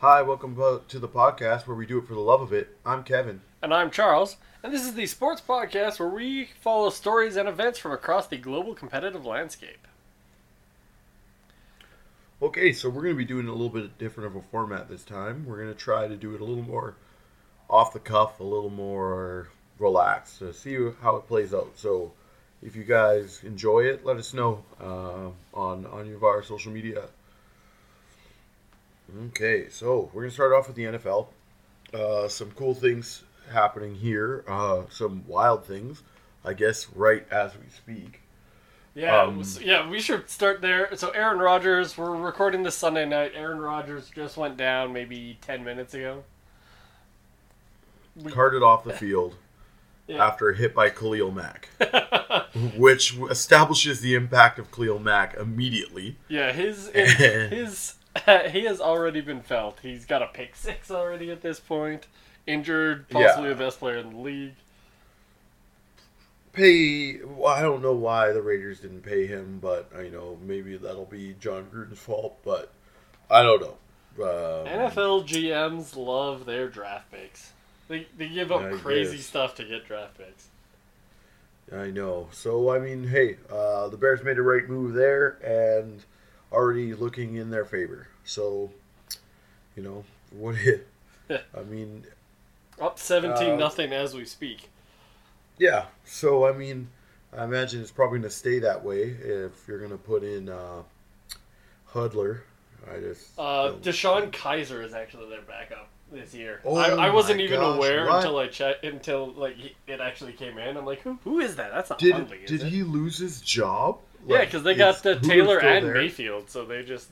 Hi, welcome to the podcast where we do it for the love of it. I'm Kevin. And I'm Charles, and this is the sports podcast where we follow stories and events from across the global competitive landscape. Okay, so we're going to be doing a little bit different of a format this time. We're going to try to do it a little more off the cuff, a little more relaxed to see how it plays out. So, if you guys enjoy it, let us know uh, on on your of our social media. Okay, so we're gonna start off with the NFL. Uh, some cool things happening here. Uh, some wild things, I guess, right as we speak. Yeah, Um, s- yeah, we should start there. So Aaron Rodgers, we're recording this Sunday night. Aaron Rodgers just went down maybe ten minutes ago. We- Carted off the field Yeah. after a hit by Khalil Mack, which establishes the impact of Khalil Mack immediately. yeah, his his he has already been felt. He's got a pick six already at this point. Injured, possibly Yeah. the best player in the league. Pay. Well, I don't know why the Raiders didn't pay him, but uh, you know maybe that'll be Jon Gruden's fault. But I don't know. Um, NFL GMs love their draft picks. They, they give up I crazy guess. stuff to get draft picks. I know. So I mean, hey, uh, the Bears made a right move there, and already looking in their favor. So, you know, what? It. I mean, Up seventeen Uh, nothing as we speak. yeah. So I mean, I imagine it's probably going to stay that way if you're going to put in uh, Hundley. I just Uh, DeShone Kizer is actually their backup this year. Oh I, I wasn't even gosh, aware until I checked until like it actually came in. I'm like, who who is that? That's not did Hundley, did it? he lose his job? Yeah, because they got the Taylor and there? Mayfield, so they just.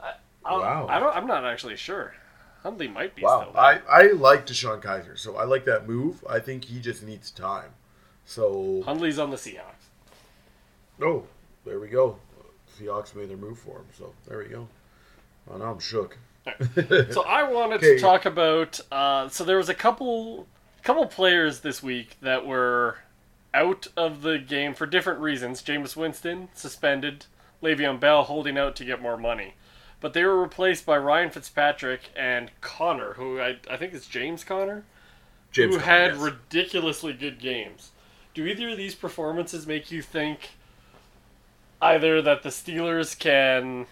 I, I, Wow. I don't. I'm not actually sure. Hundley might be Wow, still. there. I, I like DeShone Kizer, so I like that move. I think he just needs time. So Hundley's on the Seahawks. Oh, there we go. Seahawks made their move for him, so there we go. Oh, now I'm shook. So I wanted Okay. to talk about. Uh, so there was a couple, couple players this week that were out of the game for different reasons. Jameis Winston suspended, Le'Veon Bell holding out to get more money, but they were replaced by Ryan Fitzpatrick and Conner, who I I think is James Conner, James who Conner, had yes. ridiculously good games. Do either of these performances make you think either that the Steelers can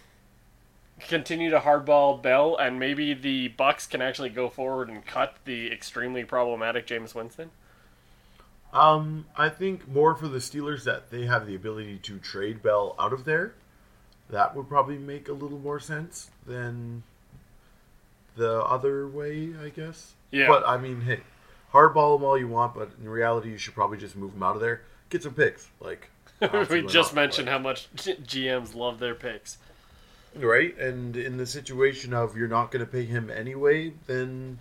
continue to hardball Bell and maybe the Bucks can actually go forward and cut the extremely problematic James Winston? Um, I think more for the Steelers that they have the ability to trade Bell out of there. That would probably make a little more sense than the other way, I guess. Yeah. But I mean, hey, hardball them all you want, but in reality, you should probably just move them out of there. Get some picks, like we just not, mentioned like- how much GMs love their picks. Right, and in the situation of you're not going to pay him anyway, then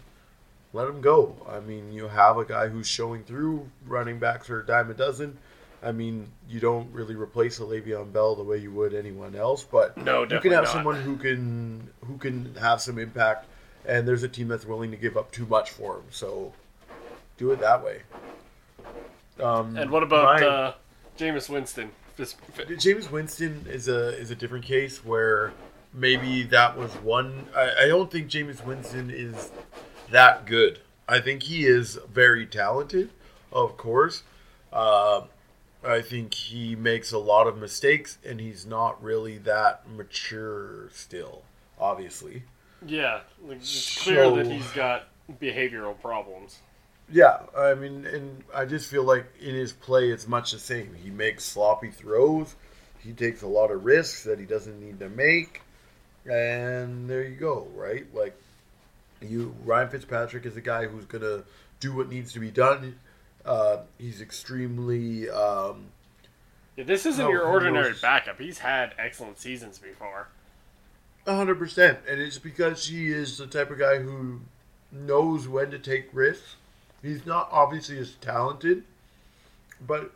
let him go. I mean, you have a guy who's showing through. Running backs are a dime a dozen. I mean, you don't really replace a Le'Veon Bell the way you would anyone else, but No, you can have not. someone who can who can have some impact. And there's a team that's willing to give up too much for him, so do it that way. Um, And what about my- uh, Jameis Winston? James Winston is a is a different case where maybe that was one. I, I don't think James Winston is that good. I think he is very talented, of course. Uh, I think he makes a lot of mistakes, and he's not really that mature still. Obviously, Yeah, like, it's clear that he's got behavioral problems. Yeah, I mean, and I just feel like in his play, it's much the same. He makes sloppy throws. He takes a lot of risks that he doesn't need to make, and there you go, right? Like, you Ryan Fitzpatrick is a guy who's gonna do what needs to be done. Uh, he's extremely um, Yeah, this isn't your ordinary knows? backup. He's had excellent seasons before. hundred percent, and it's because he is the type of guy who knows when to take risks. He's not obviously as talented, but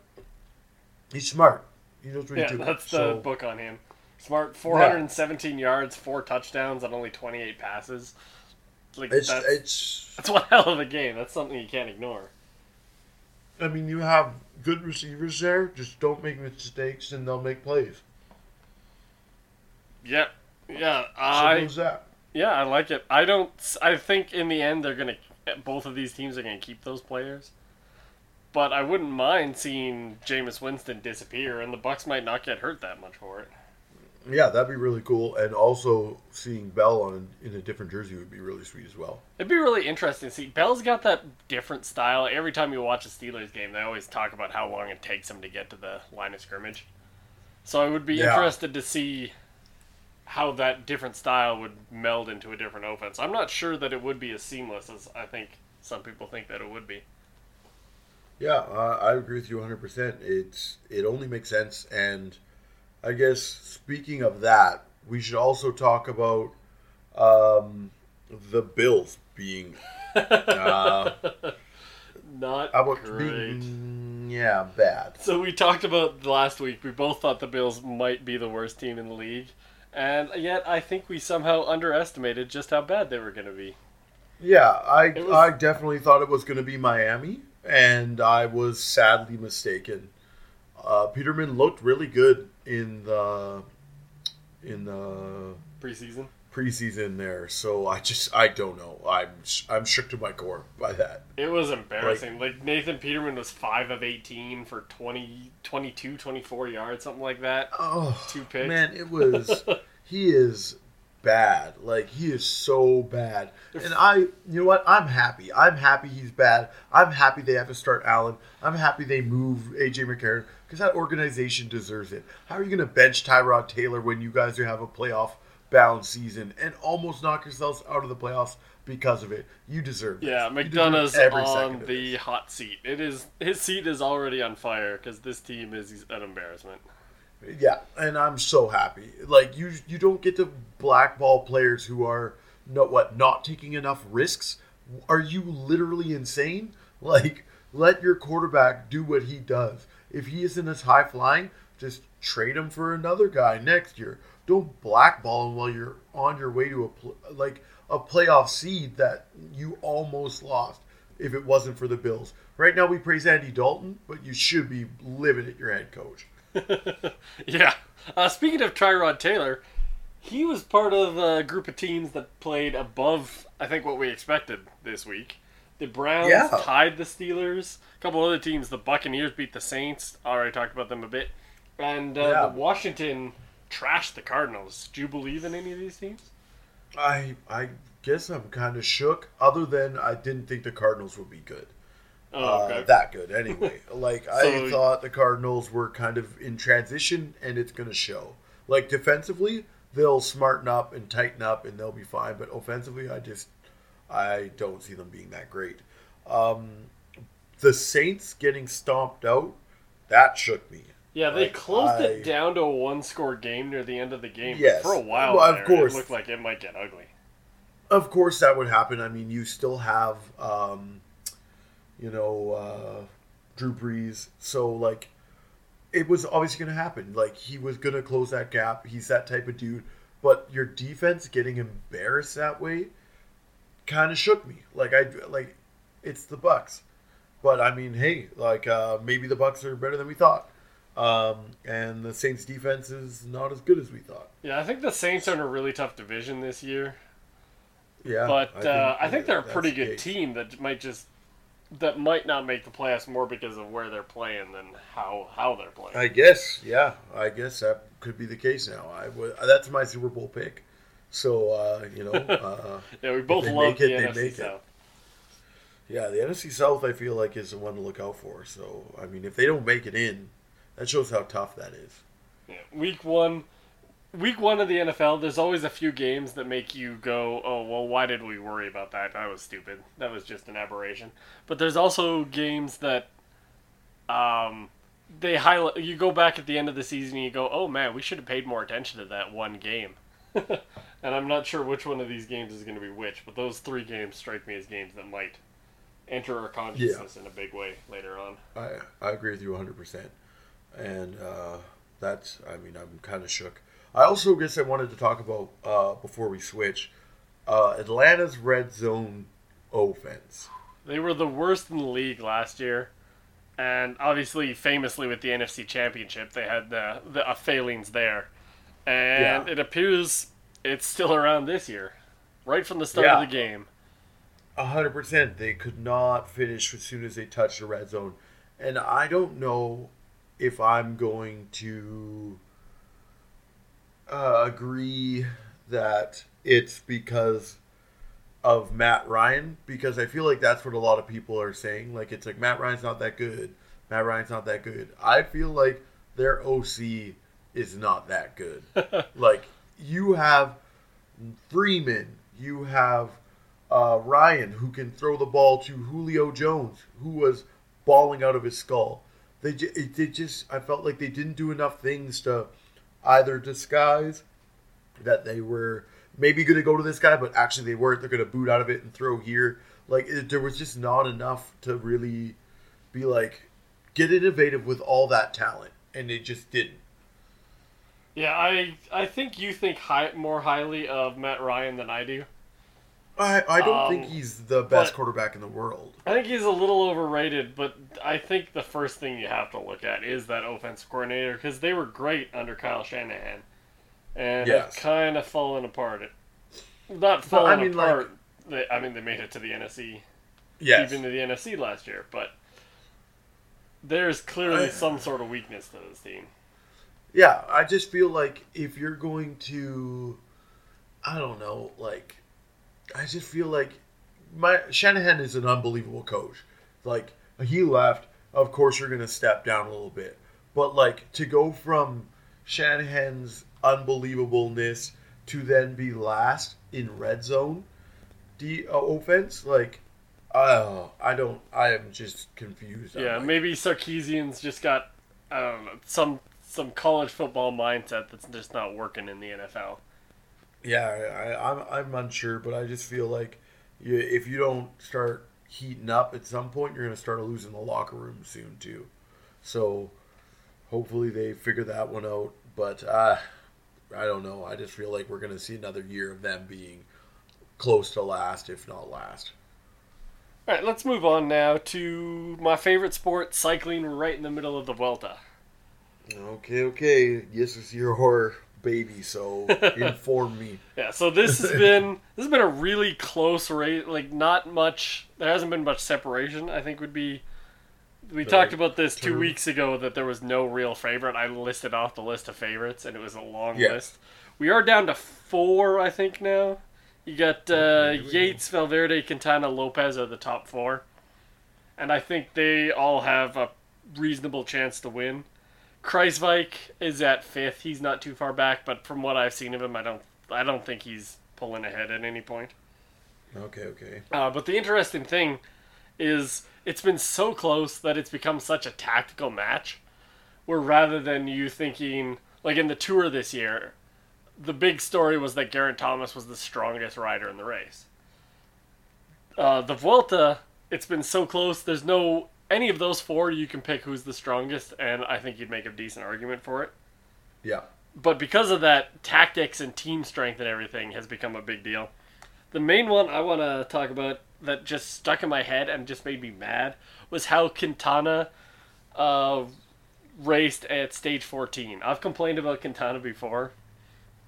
he's smart. He knows what Yeah, he's doing. that's the So, book on him. Smart, 417 yards, four touchdowns on only 28 passes. Like It's that's, it's. that's one hell of a game. That's something you can't ignore. I mean, you have good receivers there. Just don't make mistakes, and they'll make plays. Yeah, yeah. I that. Yeah, I like it. I don't. I think in the end they're gonna. Both of these teams are gonna keep those players. But I wouldn't mind seeing Jameis Winston disappear, and the Bucks might not get hurt that much for it. Yeah, that'd be really cool. And also seeing Bell on in a different jersey would be really sweet as well. It'd be really interesting to see. Bell's got that different style. Every time you watch a Steelers game, they always talk about how long it takes him to get to the line of scrimmage. So I would be Yeah. interested to see how that different style would meld into a different offense. I'm not sure that it would be as seamless as I think some people think that it would be. Yeah, uh, I agree with you 100%. It's it only makes sense and I guess speaking of that, we should also talk about um, the Bills being uh, Not about great. being yeah, bad. So we talked about last week. We both thought the Bills might be the worst team in the league, and yet I think we somehow underestimated just how bad they were going to be. Yeah, I was- I definitely thought it was going to be Miami, and I was sadly mistaken. Uh, Peterman looked really good in the in the Preseason. preseason there, so I just I don't know. I'm I'm shook to my core by that. It was embarrassing. Like, Nathan Peterman was 5 of 18 for 20, 22, 24 yards, something like that. Oh, Two picks. man, it was he is bad. Like he is so bad. And I, you know what? I'm happy. I'm happy he's bad. I'm happy they have to start Allen. I'm happy they move AJ McCarron because that organization deserves it. How are you going to bench Tyrod Taylor when you guys have a playoff bound season and almost knock yourselves out of the playoffs because of it? You deserve it. Yeah, You McDonough's on the hot seat. It is his seat is already on fire because this team is an embarrassment. Yeah, and I'm so happy. Like you, you don't get to blackball players who are not what not taking enough risks. Are you literally insane? Like let your quarterback do what he does. If he isn't as high flying, just trade him for another guy next year. Don't blackball him while you're on your way to a pl- like a playoff seed that you almost lost if it wasn't for the Bills. Right now we praise Andy Dalton, but you should be livid at your head coach. Yeah. Uh, speaking of Tyrod Taylor, he was part of a group of teams that played above, I think, what we expected this week. The Browns Yeah. tied the Steelers. A couple other teams, the Buccaneers beat the Saints. Already talked about them a bit. And uh, Yeah. the Washington trashed the Cardinals. Do you believe in any of these teams? I I guess I'm kind of shook. Other than I didn't think the Cardinals would be good, Oh, okay. uh, that good anyway. like I thought the Cardinals were kind of in transition, and it's going to show. Like defensively, they'll smarten up and tighten up, and they'll be fine. But offensively, I just I don't see them being that great. Um, the Saints getting stomped out, that shook me. yeah, they like, closed I- it down to a one-score game near the end of the game. Yes. For a while, Well, of there, course. it looked like it might get ugly. Of course, that would happen. I mean, you still have, um, you know, uh, Drew Brees. So, like, it was obviously going to happen. Like, he was going to close that gap. He's that type of dude. But your defense getting embarrassed that way kind of shook me. Like, I like, it's the Bucks. But I mean, hey, like, uh, maybe the Bucks are better than we thought. Um, and the Saints' defense is not as good as we thought. Yeah, I think the Saints are in a really tough division this year. Yeah, but uh, I think they're a pretty good team that might just that might not make the playoffs more because of where they're playing than how how they're playing. I guess, yeah, I guess that could be the case now. I that's my Super Bowl pick. So uh, you know, uh, yeah, we both they love make the it, they NFC make it. Yeah, the NFC South I feel like is the one to look out for. So I mean, if they don't make it in, that shows how tough that is. Yeah. Week one, week one of the NFL. There's always a few games that make you go, "Oh, well, why did we worry about that? That was stupid. That was just an aberration." But there's also games that, um, they highlight. You go back at the end of the season and you go, "Oh man, we should have paid more attention to that one game." and I'm not sure which one of these games is going to be which, but those three games strike me as games that might enter our consciousness in a big way later on. I I agree with you 100, percent and uh, that's I mean I'm kind of shook. I also guess I wanted to talk about uh, before we switch uh, Atlanta's red zone offense. They were the worst in the league last year, and obviously, famously with the NFC Championship, they had the the uh, failings there, and Yeah. it appears it's still around this year. right from the start Yeah. of the game. A hundred percent. They could not finish as soon as they touched the red zone, and I don't know if I'm going to uh, agree that it's because of Matt Ryan because I feel like that's what a lot of people are saying. Like it's like Matt Ryan's not that good. Matt Ryan's not that good. I feel like their OC is not that good. like you have Freeman, you have uh, Ryan who can throw the ball to Julio Jones, who was balling out of his skull. They it, they just I felt like they didn't do enough things to either disguise that they were maybe going to go to this guy, but actually they weren't. They're going to boot out of it and throw here. Like it, there was just not enough to really be like get innovative with all that talent, and it just didn't. Yeah, I I think you think high, more highly of Matt Ryan than I do. I, I don't Um, think he's the best quarterback in the world. I think he's a little overrated, but I think the first thing you have to look at is that offensive coordinator because they were great under Kyle Shanahan, and Yes. kind of fallen apart. Not But, I fallen mean, like- apart. they, I mean, they made it to the NFC, Yes. even to the NFC last year, but there's clearly I- some sort of weakness to this team. Yeah, I just feel like if you're going to, I don't know, like, I just feel like my Shanahan is an unbelievable coach. Like he left, of course you're going to step down a little bit, but like to go from Shanahan's unbelievableness to then be last in red zone, the uh, offense, like, uh, I don't, I am just confused. Yeah, like, maybe Sarkisian's just got I don't know some some college football mindset that's just not working in the NFL. Yeah, I, I'm I'm unsure, but I just feel like you, if you don't start heating up at some point, you're going to start losing the locker room soon too. So hopefully they figure that one out. But uh, I don't know. I just feel like we're going to see another year of them being close to last, if not last. All right, let's move on now to my favorite sport, cycling. Right in the middle of the Vuelta. Okay, okay. Yes, it's your horror baby, so inform me. Yeah, so this has been this has been a really close race. Like not much. There hasn't been much separation. I think would be. We talked about this two term. weeks ago that there was no real favorite. I listed off the list of favorites, and it was a long Yes. list. We are down to four, I think now. You got uh, here go. Yates, Valverde, Quintana, Lopez are the top four, and I think they all have a reasonable chance to win. Kruijswijk is at fifth. He's not too far back, but from what I've seen of him, I don't I don't think he's pulling ahead at any point. Okay, okay. Uh, but the interesting thing is it's been so close that it's become such a tactical match. Where rather than you thinking like in the tour this year, the big story was that Geraint Thomas was the strongest rider in the race. Uh, the Vuelta, it's been so close. There's no any of those four you can pick who's the strongest, and I think you'd make a decent argument for it. Yeah. But because of that, tactics and team strength and everything has become a big deal. The main one I want to talk about that just stuck in my head and just made me mad was how Quintana uh, raced at stage 14. I've complained about Quintana before,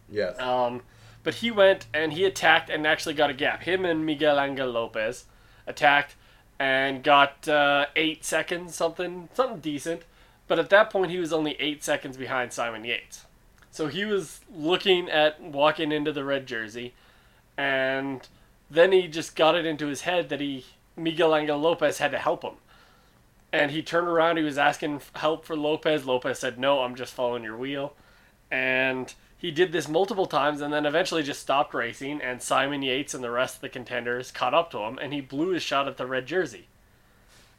Yes. um, but he went and he attacked and actually got a gap. Him and Miguel Angel Lopez attacked and got uh, eight seconds, something, something decent. But at that point, he was only eight seconds behind Simon Yates. So he was looking at walking into the red jersey, and then he just got it into his head that he Miguel Angel Lopez had to help him. And he turned around. He was asking help for Lopez. Lopez said, "No, I'm just following your wheel." And he did this multiple times, and then eventually just stopped racing. And Simon Yates and the rest of the contenders caught up to him, and he blew his shot at the red jersey.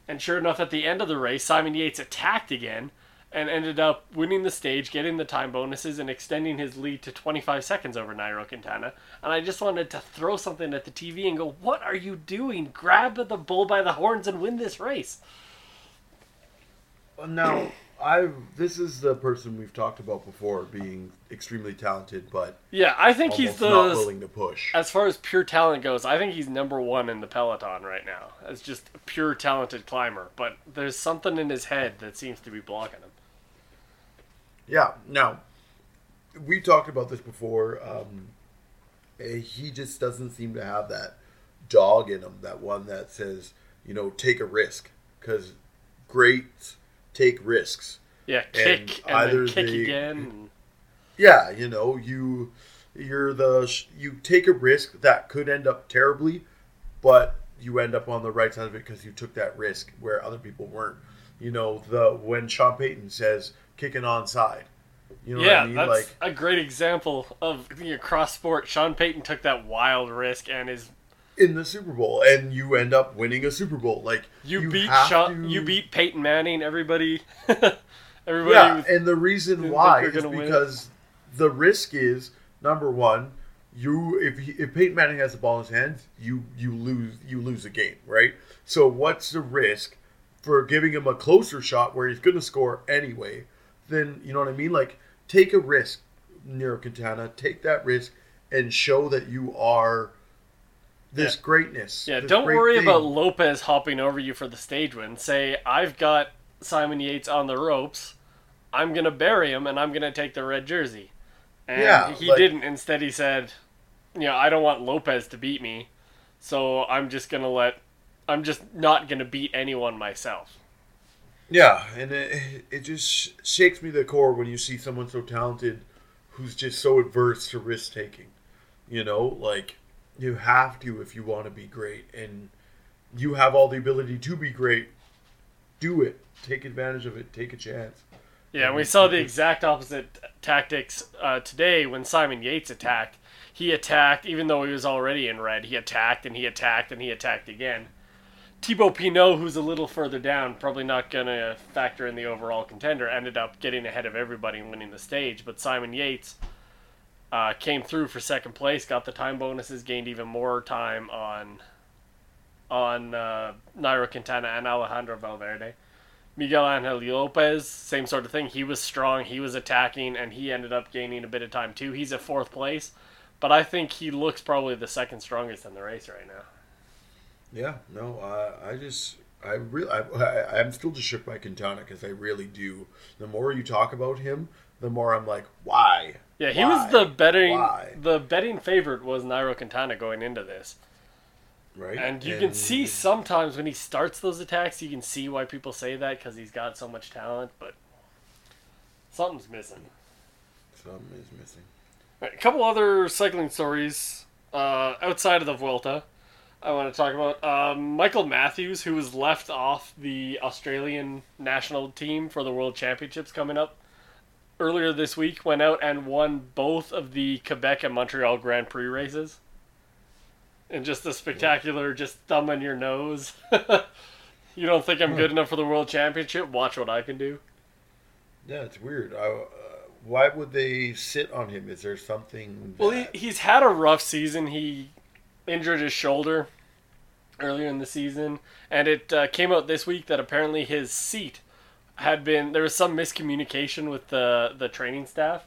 And sure enough, at the end of the race, Simon Yates attacked again and ended up winning the stage, getting the time bonuses, and extending his lead to 25 seconds over Nairo Quintana. And I just wanted to throw something at the TV and go, What are you doing? Grab the bull by the horns and win this race. Now, I this is the person we've talked about before being extremely talented, but Yeah, I think he's the. not willing to push. As far as pure talent goes, I think he's number one in the peloton right now. As just a pure talented climber. But there's something in his head that seems to be blocking him. Yeah. Now, we talked about this before, um, eh, he just doesn't seem to have that dog in him. That one that says, you know, take a risk because greats take risks. Yeah, kick and, and then kick they, again. Yeah, you know, you you're the you take a risk that could end up terribly, but you end up on the right side of it because you took that risk where other people weren't. You know, the when Sean Payton says kicking onside. You know yeah, I mean? that's like, a great example of you know, cross sport. Sean Payton took that wild risk and is in the Super Bowl, and you end up winning a Super Bowl. Like you, you beat Sean, to... you beat Peyton Manning. Everybody, everybody. Yeah, and the reason why is because win. the risk is number one, you if he, if Peyton Manning has the ball in his hands, you you lose you lose the game, right? So what's the risk for giving him a closer shot where he's going to score anyway? Then you know what I mean. Like take a risk, Nairo Quintana. Take that risk and show that you are this yeah. greatness. Yeah, this don't worry thing. about Lopez hopping over you for the stage win. Say I've got Simon Yates on the ropes. I'm gonna bury him and I'm gonna take the red jersey. And yeah, he like, didn't. Instead, he said, "You know, I don't want Lopez to beat me, so I'm just gonna let. I'm just not gonna beat anyone myself." Yeah, and it, it just shakes me to the core when you see someone so talented who's just so adverse to risk taking. You know, like you have to if you want to be great, and you have all the ability to be great. Do it. Take advantage of it. Take a chance. Yeah, and we saw the exact opposite tactics uh, today when Simon Yates attacked. He attacked, even though he was already in red. He attacked and he attacked and he attacked again. Thibaut Pinot, who's a little further down, probably not going to factor in the overall contender, ended up getting ahead of everybody and winning the stage. But Simon Yates uh, came through for second place, got the time bonuses, gained even more time on on uh, Nairo Quintana and Alejandro Valverde. Miguel Angel Lopez, same sort of thing. He was strong, he was attacking, and he ended up gaining a bit of time too. He's at fourth place, but I think he looks probably the second strongest in the race right now. Yeah, no, uh, I just, I really, I, am still just shook by Quintana because I really do. The more you talk about him, the more I'm like, why? Yeah, he why? was the betting, why? the betting favorite was Nairo Quintana going into this. Right. And you and can see sometimes when he starts those attacks, you can see why people say that because he's got so much talent, but something's missing. Something is missing. Right, a couple other cycling stories uh, outside of the Vuelta I want to talk about. Um, Michael Matthews, who was left off the Australian national team for the World Championships coming up earlier this week, went out and won both of the Quebec and Montreal Grand Prix races and just a spectacular just thumb on your nose. you don't think I'm good enough for the world championship? Watch what I can do. Yeah, it's weird. I, uh, why would they sit on him? Is there something? That... Well, he, he's had a rough season. He injured his shoulder earlier in the season, and it uh, came out this week that apparently his seat had been there was some miscommunication with the the training staff,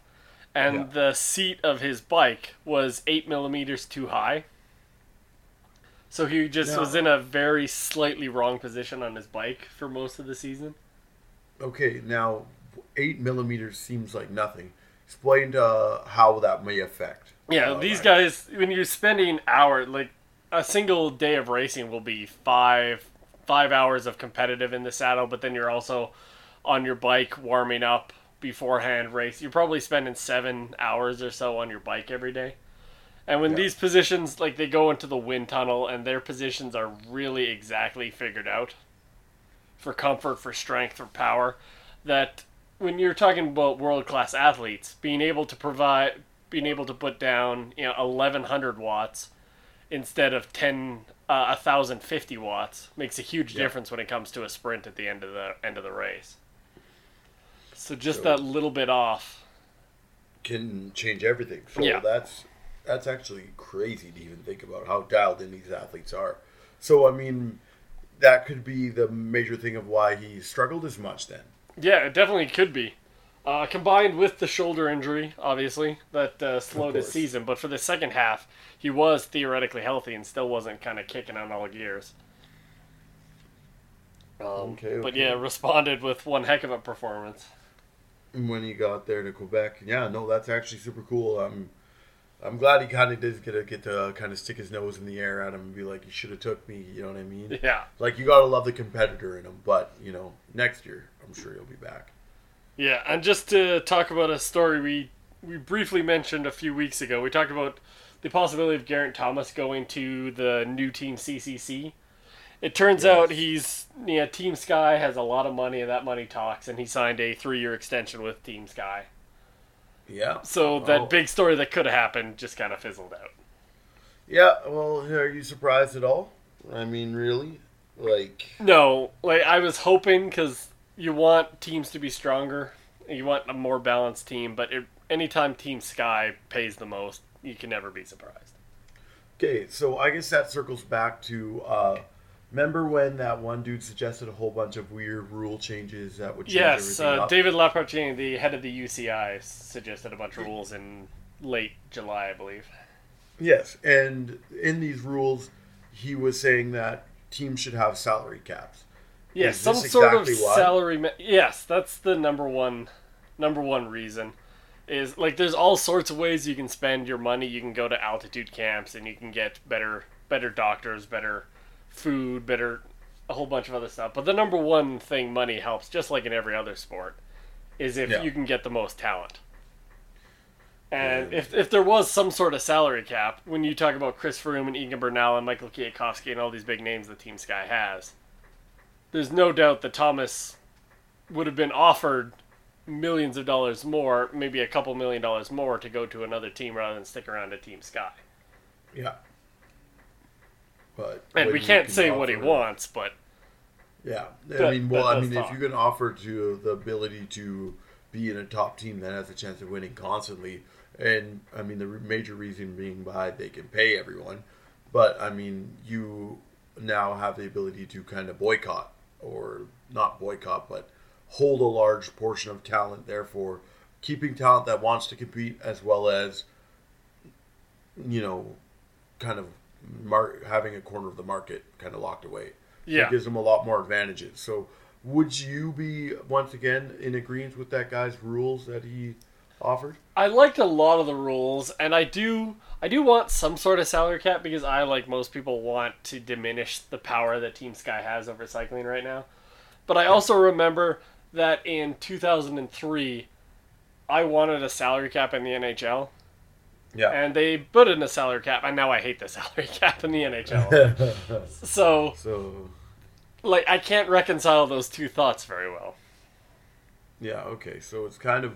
and yeah. the seat of his bike was eight millimeters too high. So he just was in a very slightly wrong position on his bike for most of the season. Okay, now eight millimeters seems like nothing. Explain uh, how that may affect. Yeah, uh, these guys when you're spending hour like a single day of racing will be five five hours of competitive in the saddle, but then you're also on your bike warming up beforehand race. You're probably spending seven hours or so on your bike every day. And when yeah. these positions, like they go into the wind tunnel and their positions are really exactly figured out for comfort, for strength, for power, that when you're talking about world class athletes, being able to provide, being able to put down, you know, 1100 watts instead of 10, uh, 1050 watts makes a huge yeah. difference when it comes to a sprint at the end of the end of the race. So just so that little bit off can change everything. So yeah. that's that's actually crazy to even think about how dialed in these athletes are. So I mean, that could be the major thing of why he struggled as much. Then. Yeah, it definitely could be. Uh, combined with the shoulder injury, obviously, that uh, slowed his season. But for the second half, he was theoretically healthy and still wasn't kind of kicking on all gears. Um, okay, okay. But yeah, responded with one heck of a performance. When he got there to Quebec, yeah, no, that's actually super cool. I'm I'm glad he kind of did get to get to kind of stick his nose in the air at him and be like, "You should have took me." You know what I mean? Yeah. Like you gotta love the competitor in him, but you know, next year I'm sure he'll be back. Yeah, and just to talk about a story we we briefly mentioned a few weeks ago, we talked about the possibility of Geraint Thomas going to the new team CCC. It turns Yes. out he's yeah, Team Sky has a lot of money and that money talks, and he signed a three-year extension with Team Sky. Yeah. So that Oh. big story that could have happened just kind of fizzled out. Yeah. Well, are you surprised at all? I mean, really? Like, No, like I was hoping because you want teams to be stronger, you want a more balanced team, but it, anytime Team Sky pays the most, you can never be surprised. okay, so I guess that circles back to. uh Remember when that one dude suggested a whole bunch of weird rule changes that would change Yes, everything uh. David Lappartient, the head of the UCI, suggested a bunch of rules in late July, I believe. Yes, and in these rules, he was saying that teams should have salary caps. Yes, some sort exactly of why? salary. Ma- yes, that's the number one, number one reason. Is like there's all sorts of ways you can spend your money. You can go to altitude camps and you can get better, better doctors, better food, better a whole bunch of other stuff. But the number one thing money helps, just like in every other sport, is if Yeah. you can get the most talent. And Yeah. if, if there was some sort of salary cap, when you talk about Chris Froome and Egan Bernal and Michael Kwiatkowski and all these big names that Team Sky has, there's no doubt that Thomas would have been offered millions of dollars more, maybe a couple million dollars more, to go to another team rather than stick around at Team Sky. Yeah. But And we can't can say what he wants, but Yeah, I That- mean, well, I mean, talk. if you can offer to the ability to be in a top team that has a chance of winning constantly, and I mean, the major reason being by they can pay everyone, but I mean, you now have the ability to kind of boycott or not boycott, but hold a large portion of talent. Therefore, keeping talent that wants to compete as well as you know, kind of mar- having a corner of the market kind of locked away. So Yeah. it gives them a lot more advantages. So, would you be once again in agreement with that guy's rules that he offered? I liked a lot of the rules, and I do I do want some sort of salary cap because I, like most people, want to diminish the power that Team Sky has over cycling right now. But I also remember that in 2003, I wanted a salary cap in the NHL, Yeah. and they put in a salary cap, and now I hate the salary cap in the NHL. so, so, like, I can't reconcile those two thoughts very well. yeah, okay. So it's kind of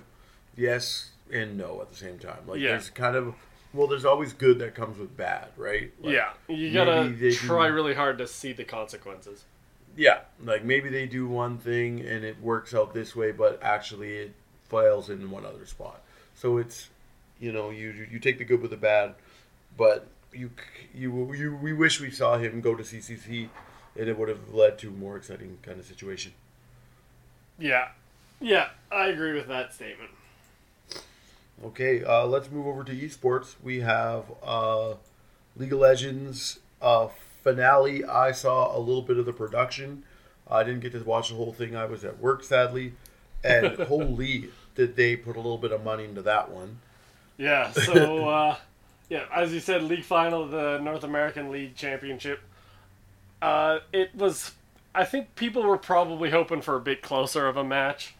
yes and no at the same time. Like Yeah. there's kind of well, there's always good that comes with bad, right? Like, yeah, you gotta try do- really hard to see the consequences. Yeah, like maybe they do one thing and it works out this way, but actually it fails in one other spot. So it's, you know, you you take the good with the bad, but you you you we wish we saw him go to CCC, and it would have led to a more exciting kind of situation. Yeah, yeah, I agree with that statement. Okay, uh, let's move over to esports. We have uh, League of Legends uh, finale. I saw a little bit of the production. I didn't get to watch the whole thing. I was at work, sadly. And holy, did they put a little bit of money into that one? Yeah, so uh, yeah, as you said, league final the North American League Championship. Uh, it was. I think people were probably hoping for a bit closer of a match.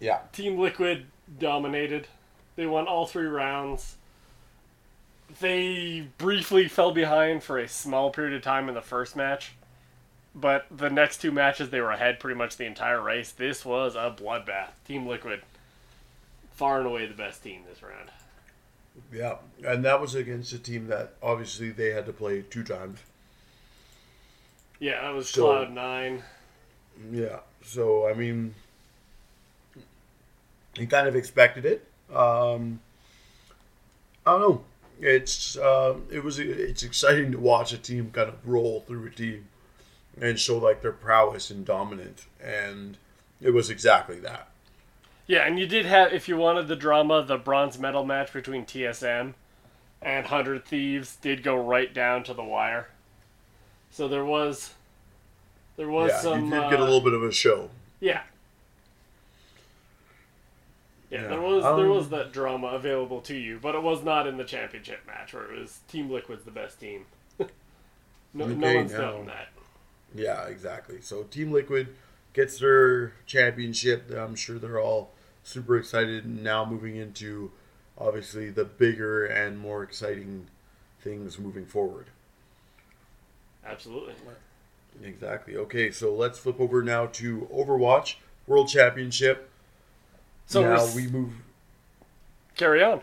Yeah. Team Liquid dominated. They won all three rounds. They briefly fell behind for a small period of time in the first match, but the next two matches they were ahead pretty much the entire race. This was a bloodbath. Team Liquid, far and away the best team this round. Yeah, and that was against a team that obviously they had to play two times. Yeah, that was So- Cloud Nine. Yeah, so I mean, he kind of expected it. Um, I don't know. It's uh, it was it's exciting to watch a team kind of roll through a team and show like their prowess and dominance, and it was exactly that. Yeah, and you did have, if you wanted the drama, the bronze medal match between TSM and Hundred Thieves did go right down to the wire. So there was, there was yeah, some. you did uh, get a little bit of a show. Yeah. Yeah, Yeah. there was there Um, was that drama available to you, but it was not in the championship match where it was Team Liquid's the best team. no, no one's now- doubting that. Yeah, exactly. So Team Liquid gets their championship. I'm sure they're all super excited now moving into obviously the bigger and more exciting things moving forward. Absolutely. Exactly. Okay, so let's flip over now to Overwatch World Championship. So now we move carry on.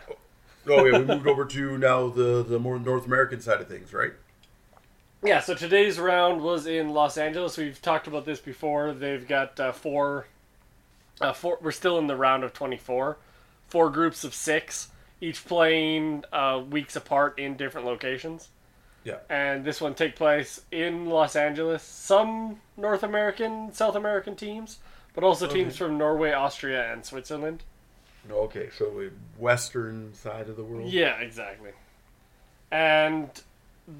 Oh yeah, we moved over to now the the more North American side of things, right? Yeah, so today's round was in Los Angeles. We've talked about this before. They've got uh, four, uh, four. We're still in the round of twenty-four. Four groups of six, each playing uh, weeks apart in different locations. Yeah. And this one take place in Los Angeles. Some North American, South American teams, but also teams from Norway, Austria, and Switzerland. Okay, so the western side of the world. Yeah, exactly. And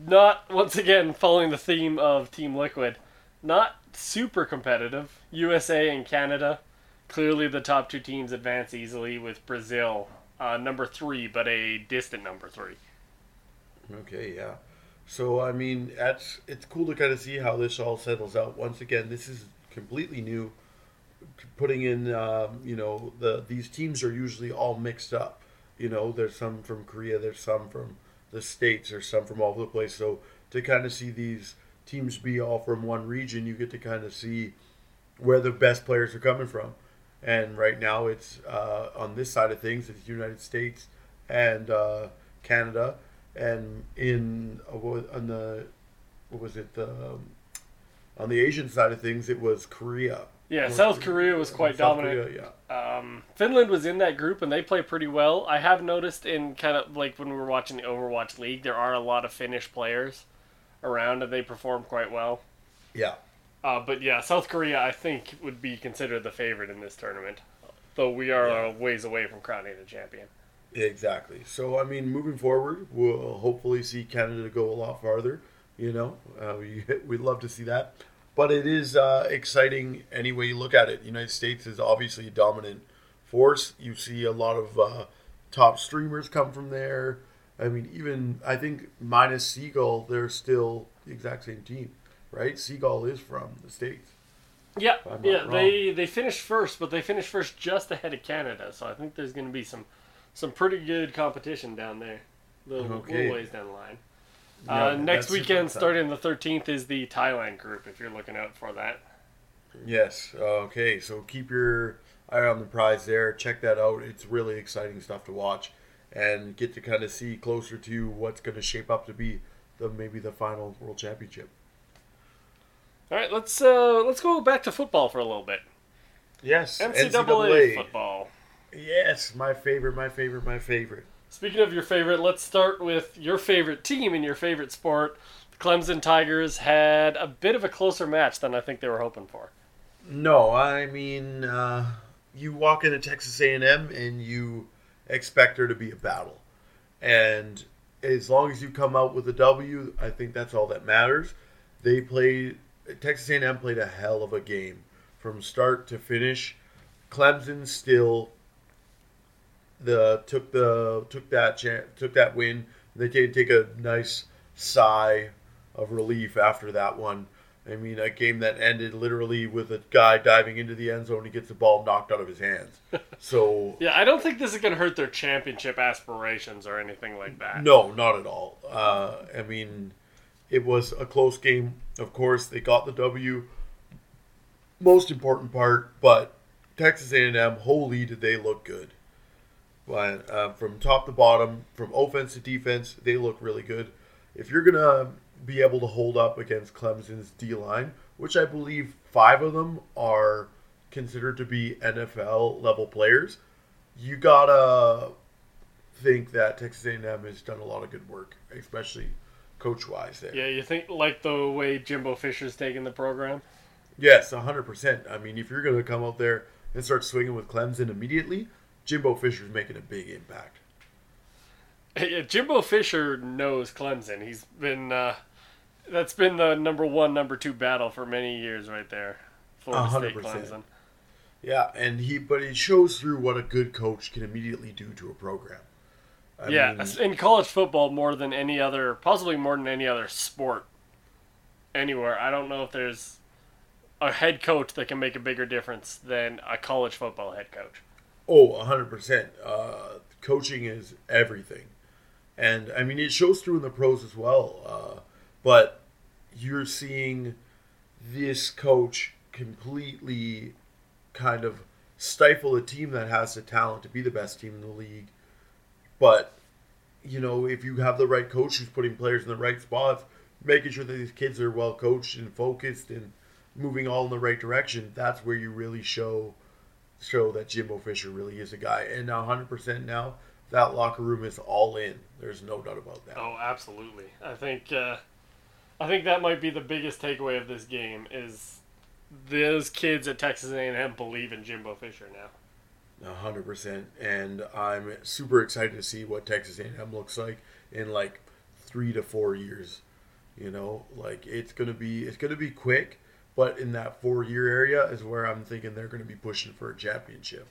not once again following the theme of Team Liquid, not super competitive. USA and Canada, clearly the top two teams advance easily with Brazil uh, number three, but a distant number three. Okay, yeah. So I mean, that's it's cool to kind of see how this all settles out. Once again, this is completely new. Putting in, um, you know, the these teams are usually all mixed up. You know, there's some from Korea, there's some from the states, there's some from all over the place. So to kind of see these teams be all from one region, you get to kind of see where the best players are coming from. And right now, it's uh, on this side of things, it's United States and uh, Canada, and in uh, on the what was it the um, on the Asian side of things, it was Korea. Yeah, South Korea was quite dominant. Korea, yeah. Um, Finland was in that group and they play pretty well. I have noticed in kind of like when we were watching the Overwatch League, there are a lot of Finnish players around and they perform quite well. Yeah. Uh, but yeah, South Korea, I think, would be considered the favorite in this tournament, though we are Yeah. a ways away from crowning a champion. Exactly. So I mean, moving forward, we'll hopefully see Canada go a lot farther. You know, uh, we we'd love to see that, but it is uh, exciting any way you look at it. The United States is obviously a dominant force. You see a lot of uh, top streamers come from there. I mean, even I think minus Seagull, they're still the exact same team, right? Seagull is from the states. Yeah, yeah, wrong. they they finished first, but they finished first just ahead of Canada. So I think there's going to be some some pretty good competition down there, a little, Okay. little ways down the line. Yeah, uh, next weekend, starting the 13th, is the Thailand group. If you're looking out for that. Yes. Okay. So keep your eye on the prize there. Check that out. It's really exciting stuff to watch, and get to kind of see closer to what's going to shape up to be the maybe the final world championship. All right, let's uh, let's go back to football for a little bit. Yes. NCAA, football. Yes, my favorite. My favorite. My favorite. Speaking of your favorite, let's start with your favorite team in your favorite sport. The Clemson Tigers had a bit of a closer match than I think they were hoping for. No, I mean, uh, you walk into Texas A&M and you expect there to be a battle, and as long as you come out with a W, I think that's all that matters. They played Texas A&M played a hell of a game from start to finish. Clemson still the took the took that chan took that win. They did take a nice sigh of relief after that one. I mean, a game that ended literally with a guy diving into the end zone. He gets the ball knocked out of his hands. So Yeah, I don't think this is going to hurt their championship aspirations or anything like that. no, not at all. Uh, I mean, it was a close game. Of course, they got the W. Most important part, but Texas A&M, holy did they look good. But uh, from top to bottom, from offense to defense, they look really good. If you're gonna be able to hold up against Clemson's D line, which I believe five of them are considered to be NFL level players, you gotta think that Texas A&M has done a lot of good work, especially coach wise there. Yeah, you think like the way Jimbo Fisher's taking the program? Yes, hundred percent. I mean, if you're going to come out there and start swinging with Clemson immediately, Jimbo Fisher's making a big impact. Yeah, Jimbo Fisher knows Clemson. He's been uh, that's been the number one, number two battle for many years, right there. Florida A hundred State percent. Clemson. Yeah, and he but it shows through what a good coach can immediately do to a program. I yeah, mean, in college football more than any other, possibly more than any other sport anywhere. I don't know if there's a head coach that can make a bigger difference than a college football head coach. Oh, 100%. Uh, coaching is everything. And I mean, it shows through in the pros as well. Uh, but you're seeing this coach completely kind of stifle a team that has the talent to be the best team in the league. But, you know, if you have the right coach who's putting players in the right spots, making sure that these kids are well coached and focused and moving all in the right direction, that's where you really show show that Jimbo Fisher really is a guy. And now 100% now, that locker room is all in. There's no doubt about that. Oh, absolutely. I think uh, I think that might be the biggest takeaway of this game is those kids at Texas A&M believe in Jimbo Fisher now. Hundred percent, and I'm super excited to see what Texas A&M looks like in like three to four years. You know, like it's gonna be it's gonna be quick, but in that four year area is where I'm thinking they're gonna be pushing for a championship.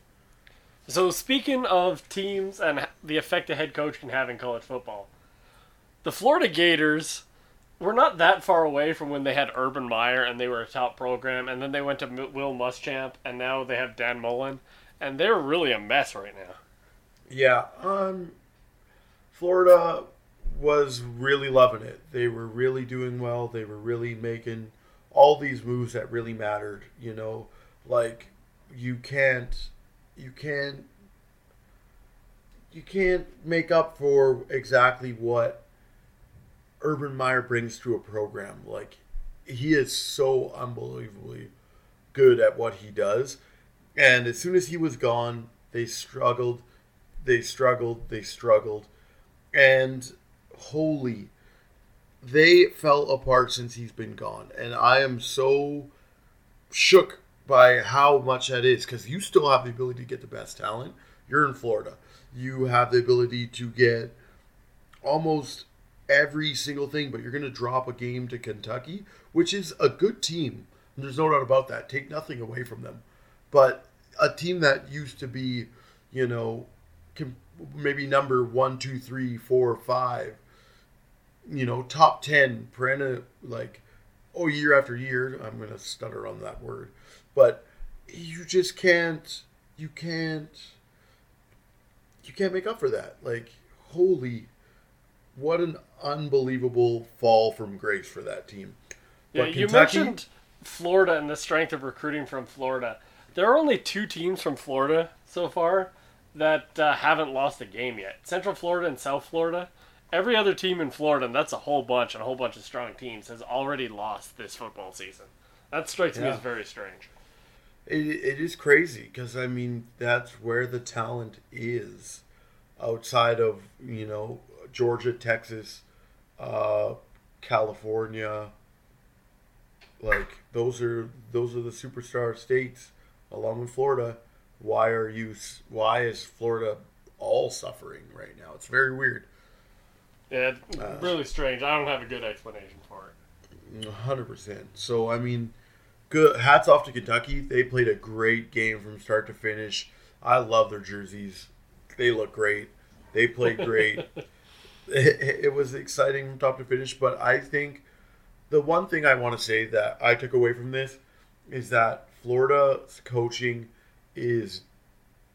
So speaking of teams and the effect a head coach can have in college football, the Florida Gators were not that far away from when they had Urban Meyer and they were a top program, and then they went to Will Muschamp, and now they have Dan Mullen, and they're really a mess right now. Yeah, um, Florida was really loving it. They were really doing well. They were really making all these moves that really mattered. You know, like you can't you can't you can't make up for exactly what Urban Meyer brings to a program. Like he is so unbelievably good at what he does. And as soon as he was gone, they struggled, they struggled, they struggled. And holy they fell apart since he's been gone. And I am so shook by how much that is because you still have the ability to get the best talent. You're in Florida. You have the ability to get almost every single thing, but you're going to drop a game to Kentucky, which is a good team. There's no doubt about that. Take nothing away from them. But a team that used to be, you know, maybe number one, two, three, four, five, you know, top 10, perennial, like, oh, year after year. I'm going to stutter on that word but you just can't you can't you can't make up for that like holy what an unbelievable fall from grace for that team yeah you mentioned florida and the strength of recruiting from florida there are only two teams from florida so far that uh, haven't lost a game yet central florida and south florida every other team in florida and that's a whole bunch and a whole bunch of strong teams has already lost this football season that strikes yeah. me as very strange it, it is crazy because I mean that's where the talent is outside of you know Georgia, Texas, uh, California. Like those are those are the superstar states along with Florida. Why are you? Why is Florida all suffering right now? It's very weird. Yeah, uh, really strange. I don't have a good explanation for it. Hundred percent. So I mean good. Hats off to Kentucky. They played a great game from start to finish. I love their jerseys. They look great. They played great. it, it was exciting from top to finish. But I think the one thing I want to say that I took away from this is that Florida's coaching is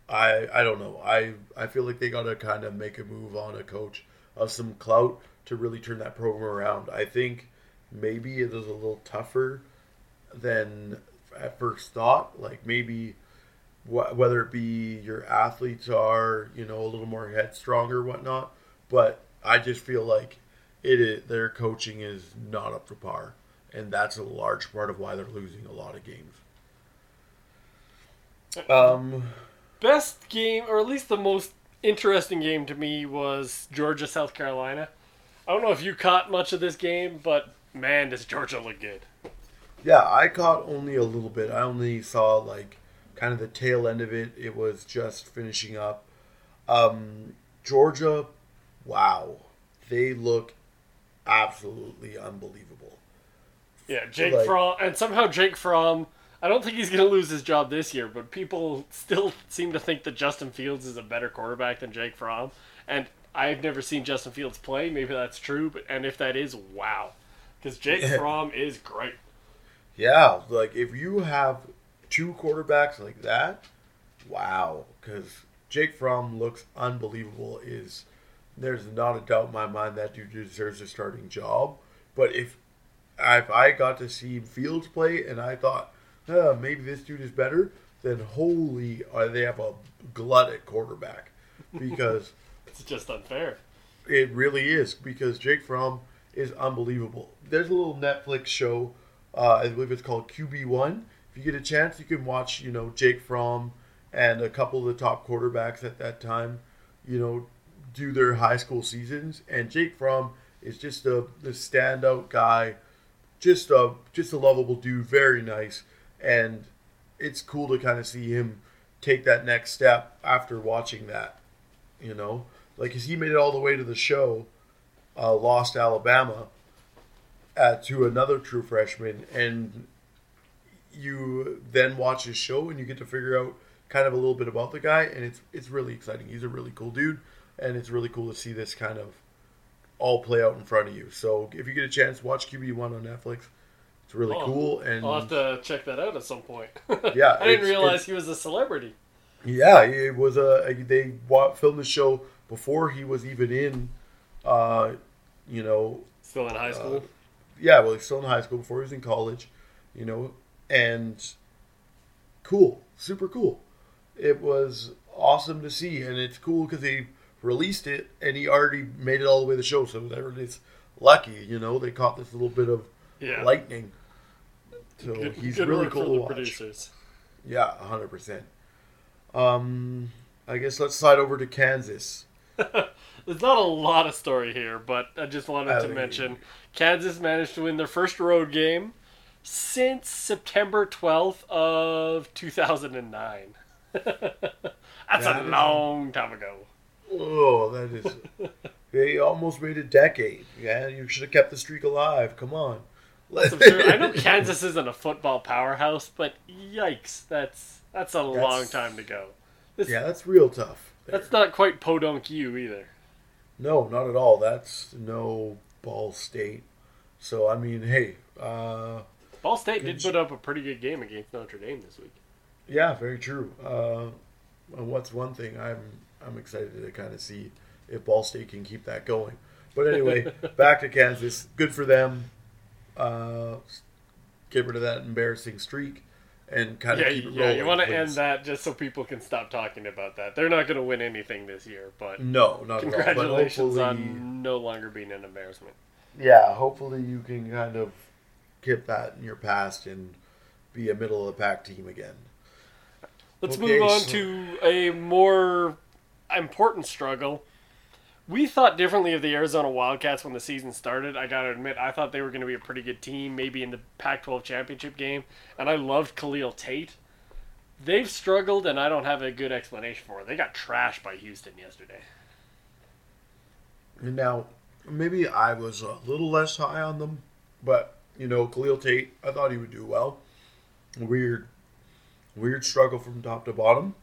I I don't know. I I feel like they got to kind of make a move on a coach of some clout to really turn that program around. I think maybe it is a little tougher than at first thought. Like maybe wh- whether it be your athletes are you know a little more headstrong or whatnot, but I just feel like it is, their coaching is not up to par, and that's a large part of why they're losing a lot of games. Um, best game, or at least the most interesting game to me, was Georgia South Carolina. I don't know if you caught much of this game, but man, does Georgia look good. Yeah, I caught only a little bit. I only saw like kind of the tail end of it. It was just finishing up. Um, Georgia, wow, they look absolutely unbelievable. Yeah, Jake like, Fromm, and somehow Jake Fromm I don't think he's going to lose his job this year, but people still seem to think that Justin Fields is a better quarterback than Jake Fromm. And I've never seen Justin Fields play. Maybe that's true, but and if that is, wow, because Jake Fromm is great. Yeah, like if you have two quarterbacks like that, wow. Because Jake Fromm looks unbelievable. Is there's not a doubt in my mind that dude deserves a starting job. But if if I got to see Fields play and I thought uh, maybe this dude is better, then holy, uh, they have a glutted quarterback because it's just unfair. It really is because Jake Fromm is unbelievable. There's a little Netflix show, uh, I believe it's called QB One. If you get a chance, you can watch, you know, Jake Fromm and a couple of the top quarterbacks at that time, you know, do their high school seasons. And Jake Fromm is just a the standout guy, just a just a lovable dude, very nice, and it's cool to kind of see him take that next step after watching that, you know, like cause he made it all the way to the show, uh, lost Alabama, uh, to another true freshman, and you then watch his show and you get to figure out kind of a little bit about the guy, and it's it's really exciting. He's a really cool dude, and it's really cool to see this kind of all play out in front of you. So if you get a chance, watch QB one on Netflix. It's really Oh, cool, and I'll have to check that out at some point. Yeah, I didn't realize he was a celebrity. yeah, it was a they filmed the show before he was even in, uh, you know, Still in high school. yeah, well, he's still in high school before he was in college, you know, and cool, super cool. It was awesome to see, and it's cool because he released it and he already made it all the way to the show, so everybody's lucky, you know. They caught this little bit of yeah. lightning, so good, he's good really work cool for to the watch. producers. Yeah, hundred percent. Um, I guess let's slide over to Kansas. There's not a lot of story here, but I just wanted I to mention Kansas managed to win their first road game since September 12th of 2009. That's That a is- long time ago. Oh, that is. they almost made a decade. Yeah, you should have kept the streak alive. Come on. That's absurd. I know Kansas isn't a football powerhouse, but yikes, that's that's a long time to go. This, Yeah, that's real tough. there. That's not quite Podunk U either. No, not at all. That's no Ball State. So I mean, hey, uh, Ball State did put up a pretty good game against Notre Dame this week. yeah, very true. Uh, what's one thing I'm I'm excited to kind of see if Ball State can keep that going. But anyway, back to Kansas. Good for them. Uh, get rid of that embarrassing streak and kind of Yeah, keep it yeah. rolling. You want to end that just so people can stop talking about that. They're not going to win anything this year, but No, not at all. But congratulations on no longer being an embarrassment. yeah, hopefully you can kind of keep that in your past and be a middle of the pack team again. Let's Okay, move on so- to a more important struggle. We thought differently of the Arizona Wildcats when the season started. I gotta admit, I thought they were going to be a pretty good team, maybe in the Pac-12 championship game, and I loved Khalil Tate. They've struggled, and I don't have a good explanation for it. They got trashed by Houston yesterday. Now, maybe I was a little less high on them, but you know, Khalil Tate, I thought he would do well. Weird, weird struggle from top to bottom.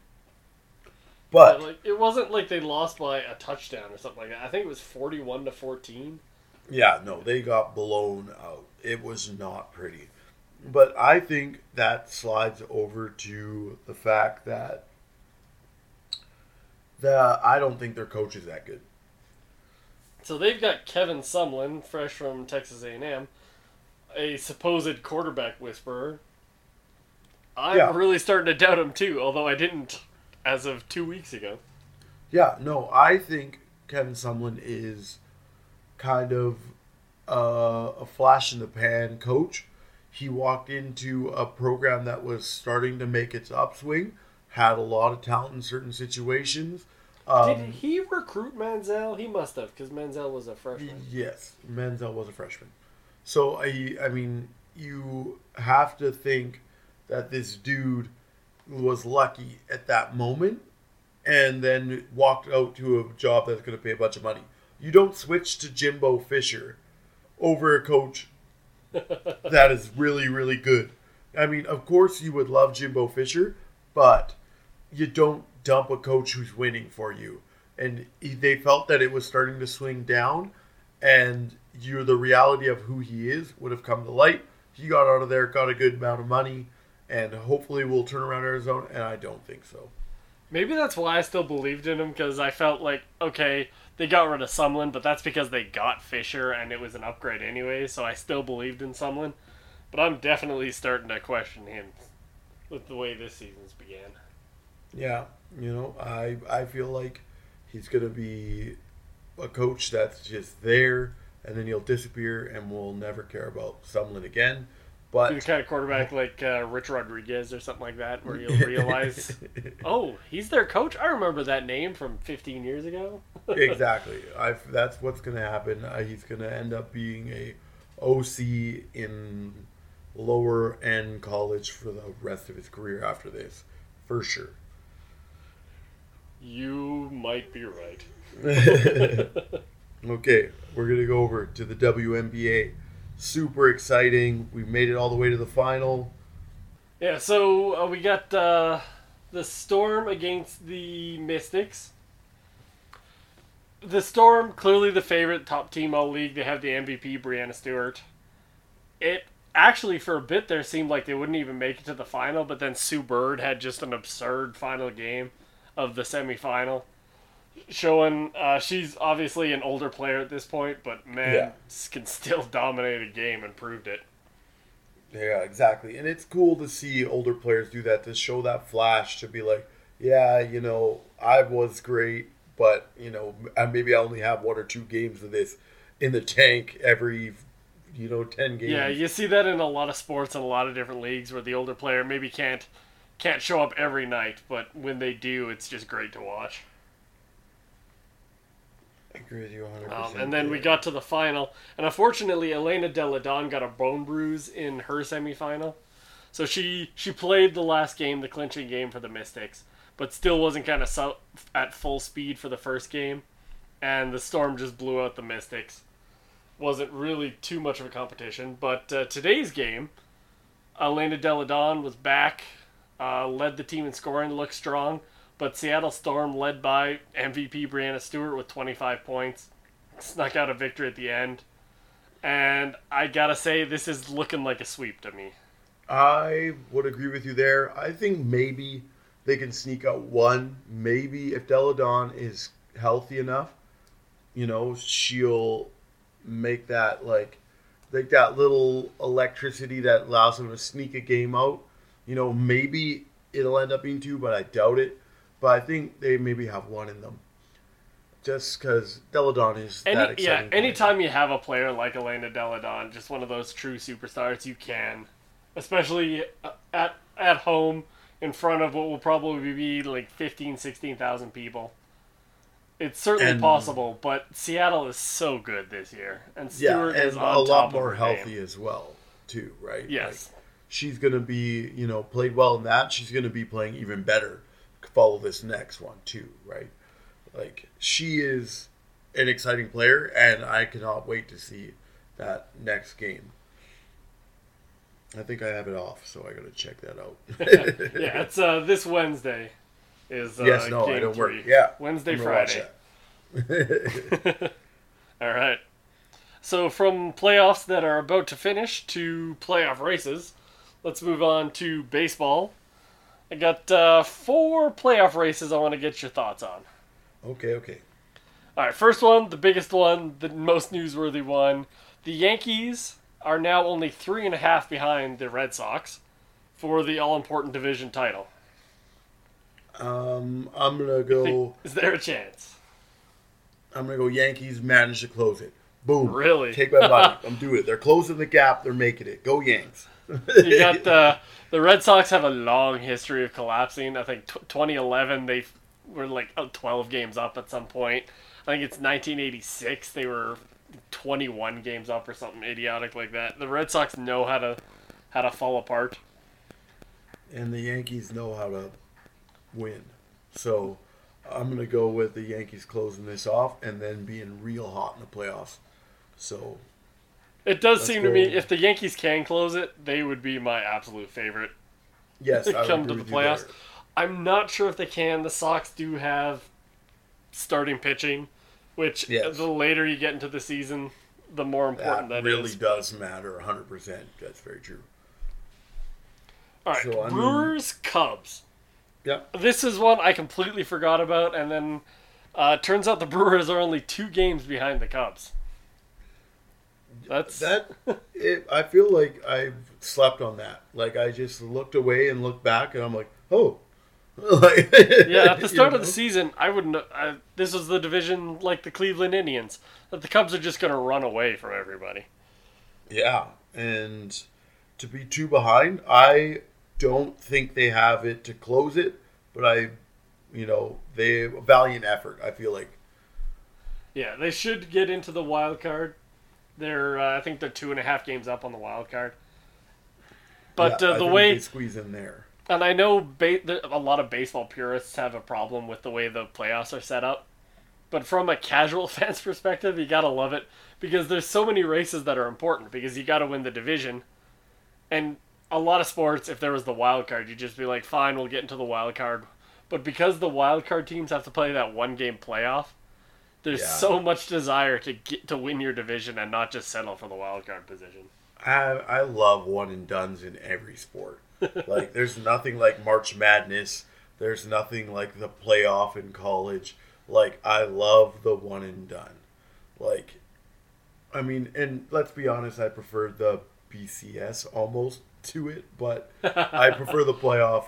But like it wasn't like they lost by a touchdown or something like that. I think it was forty-one to fourteen. Yeah, no, they got blown out. It was not pretty. But I think that slides over to the fact that that I don't think their coach is that good. So they've got Kevin Sumlin, fresh from Texas A&M, a supposed quarterback whisperer. I'm Yeah. really starting to doubt him too, although I didn't as of two weeks ago. Yeah, no, I think Kevin Sumlin is kind of uh, a flash in the pan coach. He walked into a program that was starting to make its upswing, had a lot of talent in certain situations. Um, Did he recruit Manziel? He must have, because Manziel was a freshman. Yes, Manziel was a freshman. So I, I mean, you have to think that this dude was lucky at that moment, and then walked out to a job that's going to pay a bunch of money. You don't switch to Jimbo Fisher over a coach that is really, really good I mean, of course, you would love Jimbo Fisher, but you don't dump a coach who's winning for you. And he, they felt that it was starting to swing down, and you're the reality of who he is would have come to light. He got out of there, got a good amount of money, and hopefully we'll turn around Arizona. And I don't think so. Maybe that's why I still believed in him because I felt like okay, they got rid of Sumlin, but that's because they got Fisher and it was an upgrade anyway. So I still believed in Sumlin, but I'm definitely starting to question him with the way this season's began. Yeah, you know, I I feel like he's gonna be a coach that's just there, and then he'll disappear, and we'll never care about Sumlin again. But He's kind of quarterback like uh, Rich Rodriguez or something like that, where you'll realize, oh, he's their coach. I remember that name from 15 years ago. exactly, I that's what's gonna happen. Uh, he's gonna end up being a OC in lower end college for the rest of his career after this, for sure. You might be right. okay, we're gonna go over to the WNBA. Super exciting. We made it all the way to the final. Yeah, so uh, we got uh, the Storm against the Mystics. The Storm, clearly the favorite top team all league. They have the MVP, Breanna Stewart. It actually, for a bit there, seemed like they wouldn't even make it to the final, but then Sue Bird had just an absurd final game of the semifinal. Showing uh, she's obviously an older player at this point, but man, Yeah. can still dominate a game and proved it. Yeah, exactly. And it's cool to see older players do that to show that flash to be like, yeah, you know, I was great, but you know, maybe I only have one or two games of this in the tank every, you know, ten games. Yeah, you see that in a lot of sports and a lot of different leagues where the older player maybe can't can't show up every night, but when they do, it's just great to watch. Agree with you 100%. Um, and then we got to the final, and unfortunately, Elena Delle Donne got a bone bruise in her semifinal, so she she played the last game, the clinching game for the Mystics, but still wasn't kind of so, at full speed for the first game, and the Storm just blew out the Mystics. Wasn't really too much of a competition, but uh, today's game, Elena Delle Donne was back, uh, led the team in scoring, looked strong. But Seattle Storm, led by MVP Breanna Stewart with 25 points, snuck out a victory at the end. And I gotta say, this is looking like a sweep to me. I would agree with you there. I think maybe they can sneak out one. Maybe if Delle Donne is healthy enough, you know, she'll make that like like that little electricity that allows them to sneak a game out. You know, maybe it'll end up being two, but I doubt it. But I think they maybe have one in them. Just because Delle Donne is that Any, exciting. yeah, player. anytime you have a player like Elena Delle Donne, just one of those true superstars, you can, especially uh, at at home in front of what will probably be like 15, 16,000 people. It's certainly And- possible, but Seattle is so good this year, and Yeah, Stewart and is a lot more healthy game. as well, too, right? Yes. Like, she's going to be, you know, played well in that. She's going to be playing even better. Follow this next one, too, right? Like, she is an exciting player, and I cannot wait to see that next game. I think I have it off, so I got to check that out. yeah, it's uh, this Wednesday. Is uh, yes, no, game I don't three. work. Yeah. Wednesday, I'm gonna watch Friday. All right. So from playoffs that are about to finish to playoff races, let's move on to baseball. I got uh, four playoff races I want to get your thoughts on. okay, okay. All right, first one, the biggest one, the most newsworthy one. The Yankees are now only three and a half behind the Red Sox for the all-important division title. Um, I'm gonna go. Is there a chance? I'm gonna go. Yankees manage to close it. Boom. Really? Take my money. I'm doing it. They're closing the gap. They're making it. Go Yanks. you got the the Red Sox have a long history of collapsing. I think t- 2011 they were like oh, 12 games up at some point. I think it's 1986 they were 21 games up or something idiotic like that. The Red Sox know how to how to fall apart. and the Yankees know how to win. So I'm gonna go with the Yankees closing this off and then being real hot in the playoffs. So It does seem to me if the Yankees can close it, they would be my absolute favorite Yes, to I come to the playoffs. I'm not sure if they can. The Sox do have starting pitching, which Yes. the later you get into the season, the more important That that is. really does matter 100%. That's very true. All right, So, I mean- Brewers Cubs. Yeah. This is one I completely forgot about, and then uh, turns out the Brewers are only two games behind the Cubs. That's That it, I feel like I slept on that. Like I just looked away and looked back, and I'm like, oh, like, yeah. At the start of know? the season, I wouldn't. I, this was the division like the Cleveland Indians that the Cubs are just going to run away from everybody. Yeah, and to be two behind, I don't think they have it to close it, but I, you know, they a valiant effort. I feel like Yeah, they should get into the wild card. They're uh, I think they're two and a half games up on the wild card. But Yeah, uh, the way squeeze in there. And I know ba- a lot of baseball purists have a problem with the way the playoffs are set up. But from a casual fan's perspective, you gotta love it because there's so many races that are important because you gotta win the division. And a lot of sports, if there was the wild card, you'd just be like, fine, we'll get into the wild card. But because the wild card teams have to play that one game playoff, there's Yeah. so much desire to get to win your division and not just settle for the wild card position. I I love one and duns in every sport. like there's nothing like March Madness. There's nothing like the playoff in college. Like I love the one and done. Like I mean, and let's be honest, I prefer the BCS almost to it, but I prefer the playoff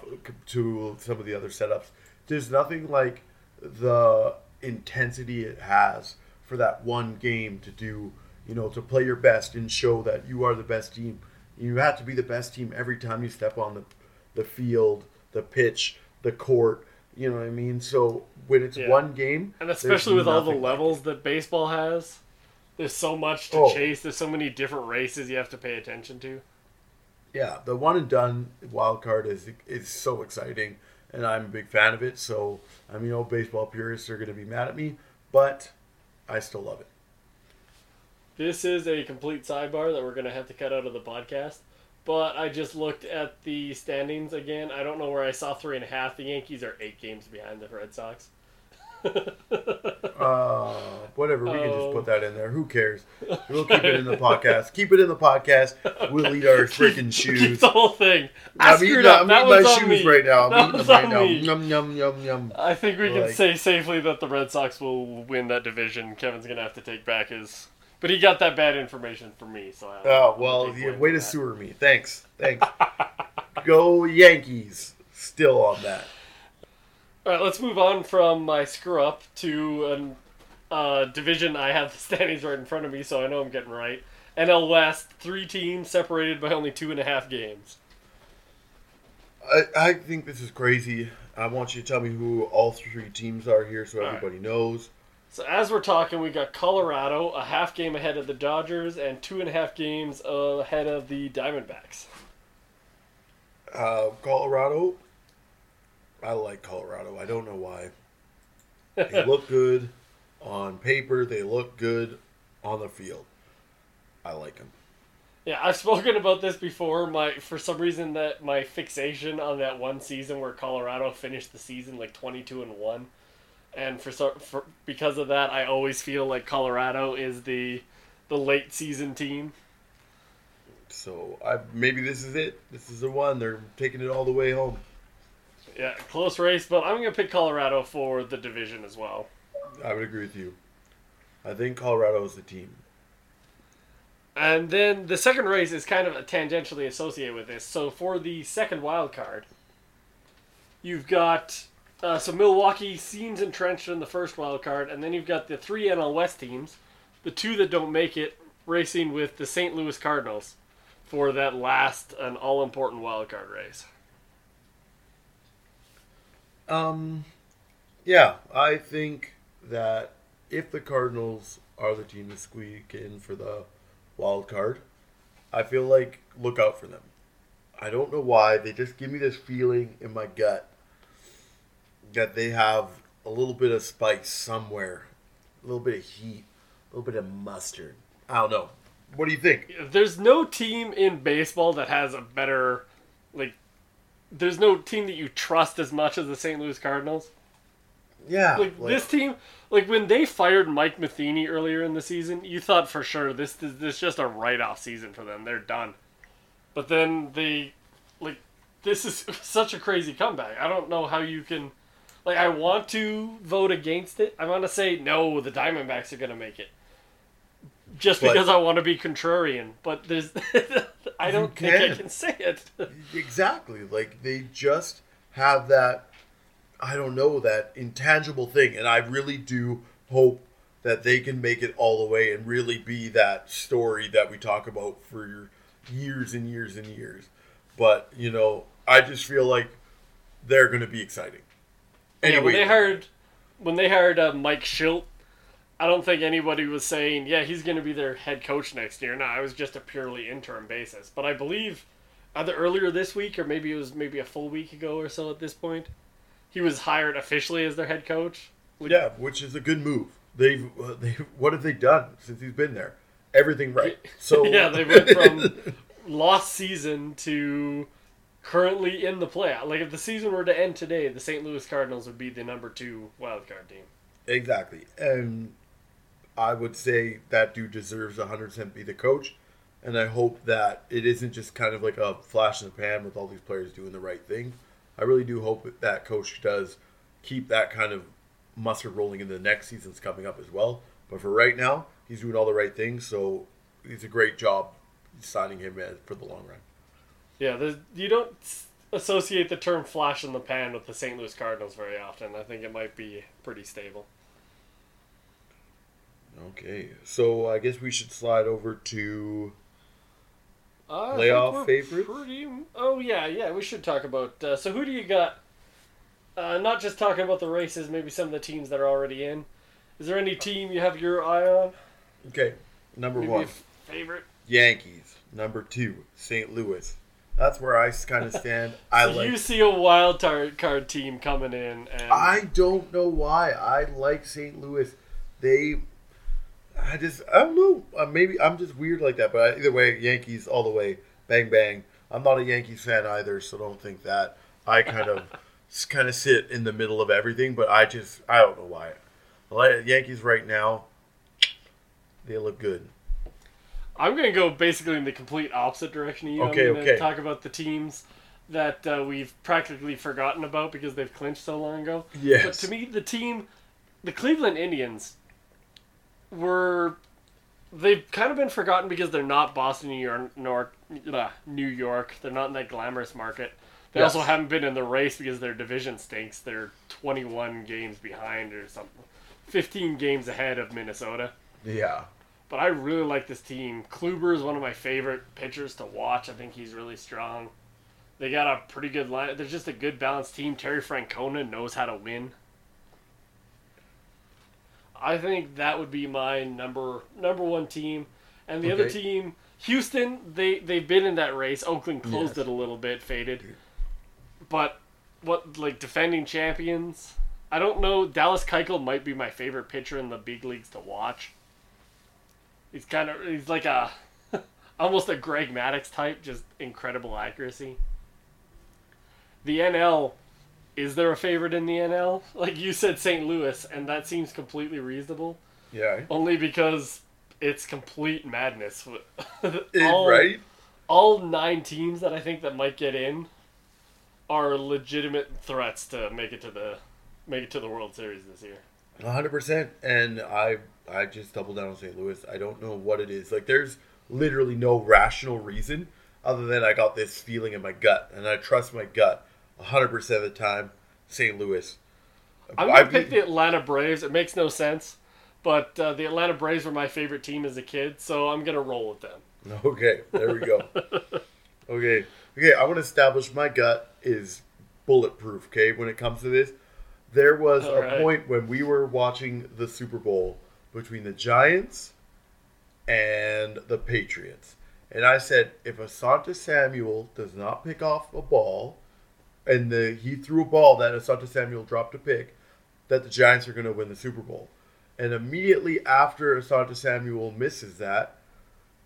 to some of the other setups. There's nothing like the intensity it has for that one game to do, you know, to play your best and show that you are the best team. You have to be the best team every time you step on the the field, the pitch, the court. You know what I mean? So when it's Yeah. one game, And especially with all the levels that baseball has, there's so much to Oh. chase. There's so many different races you have to pay attention to. Yeah, the one and done wild card is is so exciting, and I'm a big fan of it. So I mean, old baseball purists are going to be mad at me, but I still love it. This is a complete sidebar that we're going to have to cut out of the podcast. But I just looked at the standings again. I don't know where I saw three and a half. The Yankees are eight games behind the Red Sox. Uh, whatever, we can just put that in there. Who cares? We'll keep it in the podcast. Keep it in the podcast. We'll eat our freaking Keep shoes. the whole thing. I I'm screwed eating, up. I'm that eating was my on shoes me. right now. That I'm eating was them right on now. me. Yum yum yum yum. I think we can say safely that the Red Sox will win that division. Kevin's going to have to take back his. But he got that bad information from me, so I Oh well, yeah, way to that. sewer me. Thanks, thanks. Go Yankees. Still on that. All right, let's move on from my screw up to a uh, division. I have the standings right in front of me, so I know I'm getting right. NL West, three teams separated by only two and a half games. I, I think this is crazy. I want you to tell me who all three teams are here so All right. everybody knows. So as we're talking, we got Colorado a half game ahead of the Dodgers and two and a half games ahead of the Diamondbacks. Uh, Colorado. I like Colorado. I don't know why. They look good on paper. They look good on the field. I like them. Yeah, I've spoken about this before. My for some reason that my fixation on that one season where Colorado finished the season like twenty two and one, and for so for because of that, I always feel like Colorado is the the late season team. So I maybe this is it. This is the one. They're taking it all the way home. Yeah, close race, but I'm gonna pick Colorado for the division as well. I would agree with you. I think Colorado is the team. And then the second race is kind of tangentially associated with this. So for the second wild card, you've got uh, so Milwaukee seems entrenched in the first wild card, and then you've got the three NL West teams, the two that don't make it, racing with the St. Louis Cardinals for that last and all important wild card race. Um, yeah, I think that if the Cardinals are the team to squeak in for the wild card, I feel like look out for them. I don't know why. They just give me this feeling in my gut that they have a little bit of spice somewhere, a little bit of heat, a little bit of mustard. I don't know. What do you think? There's no team in baseball that has a better, like, there's no team that you trust as much as the St. Louis Cardinals. Yeah, Like, this team, like when they fired Mike Matheny earlier in the season, you thought for sure this this, this is just a write off season for them. They're done. But then they, like, this is such a crazy comeback. I don't know how you can, like, I want to vote against it. I want to say no, the Diamondbacks are gonna make it. Just But- because I want to be contrarian, but there's, I don't think I can. can say it. Exactly. Like they just have that I don't know, that intangible thing. And I really do hope that they can make it all the way and really be that story that we talk about for years and years and years. But, you know, I just feel like they're going to be exciting. Yeah, Anyway, when they hired when they hired uh, Mike Shildt, I don't think anybody was saying, "Yeah, he's going to be their head coach next year." No, it was just a purely interim basis. But I believe either earlier this week or maybe it was maybe a full week ago or so at this point, he was hired officially as their head coach. Like, yeah, which is a good move. They've, uh, they, what have they done since he's been there? Everything right. So yeah, they went from lost season to currently in the play. Like if the season were to end today, the St. Louis Cardinals would be the number two wild card team. Exactly. And I would say that dude deserves 100% be the coach. And I hope that it isn't just kind of like a flash in the pan with all these players doing the right thing. I really do hope that coach does keep that kind of mustard rolling in the next seasons coming up as well. But for right now, he's doing all the right things. So it's a great job signing him for the long run. Yeah, you don't associate the term flash in the pan with the St. Louis Cardinals very often. I think it might be pretty stable. Okay. So I guess we should slide over to I Playoff favorites? Pretty, oh, yeah, yeah, we should talk about. Uh, so, who do you got? Uh, not just talking about the races, maybe some of the teams that are already in. Is there any team you have your eye on? okay number Maybe one. favorite? Yankees. Number two, St. Louis. That's where I kind of stand. I So like. you see a wild tar- card team coming in, and I don't know why. I like St. Louis. They. I just. I don't know. Uh, maybe I'm just weird like that. But either way, Yankees all the way. Bang bang. I'm not a Yankees fan either, so don't think that. I kind of, kind of sit in the middle of everything. But I just. I don't know why. I like Yankees right now. They look good. I'm going to go basically in the complete opposite direction of you. Okay, I'm going okay. talk about the teams that uh, we've practically forgotten about because they've clinched so long ago. Yes. But to me, the team, the Cleveland Indians, were they've kind of been forgotten because they're not Boston, New York, nor, uh, New York. They're not in that glamorous market. They Yes. also haven't been in the race because their division stinks. They're 21 games behind or something, 15 games ahead of Minnesota. Yeah. But I really like this team. Kluber is one of my favorite pitchers to watch. I think he's really strong. They got a pretty good line. They're just a good balanced team. Terry Francona knows how to win. I think that would be my number number one team. And the other team, Houston, they they've been in that race. Oakland closed Yes. it a little bit, faded. But what like defending champions? I don't know. Dallas Keuchel might be my favorite pitcher in the big leagues to watch. He's kind of he's like a almost a Greg Maddux type, just incredible accuracy. The NL, is there a favorite in the NL? Like you said, St. Louis, and that seems completely reasonable. Yeah. Only because it's complete madness. All, right? all nine teams that I think that might get in are legitimate threats to make it to the make it to the World Series this year. hundred percent. And I I just double down on St. Louis. I don't know what it is. Like there's literally no rational reason other than I got this feeling in my gut, and I trust my gut hundred percent of the time. St. Louis. I'm gonna pick the Atlanta Braves. It makes no sense, but uh, the Atlanta Braves were my favorite team as a kid, so I'm gonna roll with them. Okay, there we go. okay, okay. I want to establish my gut is bulletproof. Okay, when it comes to this, there was All a right. point when we were watching the Super Bowl between the Giants and the Patriots, and I said if Asante Samuel does not pick off a ball, and the he threw a ball that Asante Samuel dropped a pick, that the Giants are going to win the Super Bowl. And immediately after Asante Samuel misses that,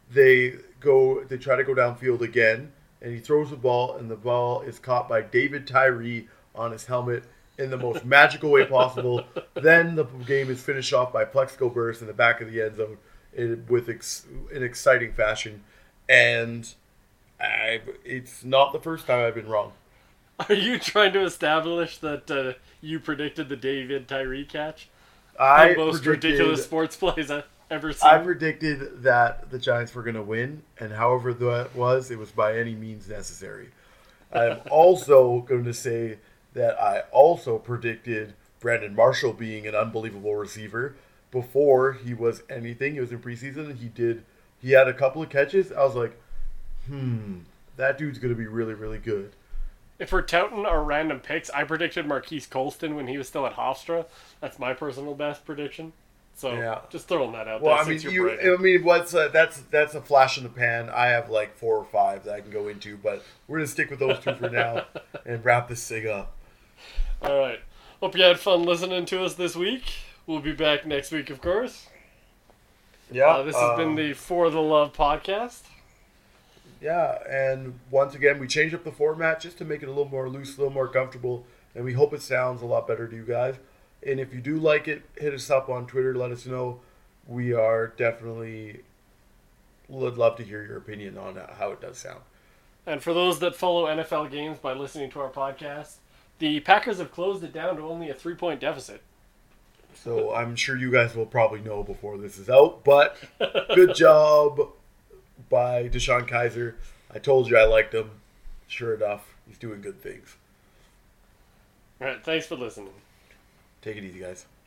they go they try to go downfield again and he throws the ball and the ball is caught by David Tyree on his helmet in the most magical way possible. Then the game is finished off by Plaxico Burress in the back of the end zone in, with ex, an exciting fashion, and I, it's not the first time I've been wrong. Are you trying to establish that uh, you predicted the David Tyree catch? I the most ridiculous sports plays I've ever seen. I predicted that the Giants were going to win, and however that was, it was by any means necessary. I'm also going to say that I also predicted Brandon Marshall being an unbelievable receiver before he was anything. It was in preseason, and he did. He had a couple of catches. I was like, hmm, that dude's going to be really, really good. If we're touting our random picks, I predicted Marquise Colston when he was still at Hofstra. That's my personal best prediction. So Yeah. just throwing that out Well, there. I mean, you. I mean, what's uh, that's that's a flash in the pan. I have like four or five that I can go into, but we're gonna stick with those two for now and wrap this thing up. All right. Hope you had fun listening to us this week. We'll be back next week, of course. Yeah, Uh, this has been um, the For the Love podcast. Yeah, and once again, we changed up the format just to make it a little more loose, a little more comfortable, and we hope it sounds a lot better to you guys. And if you do like it, hit us up on Twitter. Let us know. We are definitely would love to hear your opinion on how it does sound. And for those that follow NFL games by listening to our podcast, the Packers have closed it down to only a three point deficit. So I'm sure you guys will probably know before this is out, but good job by DeShone Kizer. I told you I liked him. Sure enough, he's doing good things. All right. Thanks for listening. Take it easy, guys.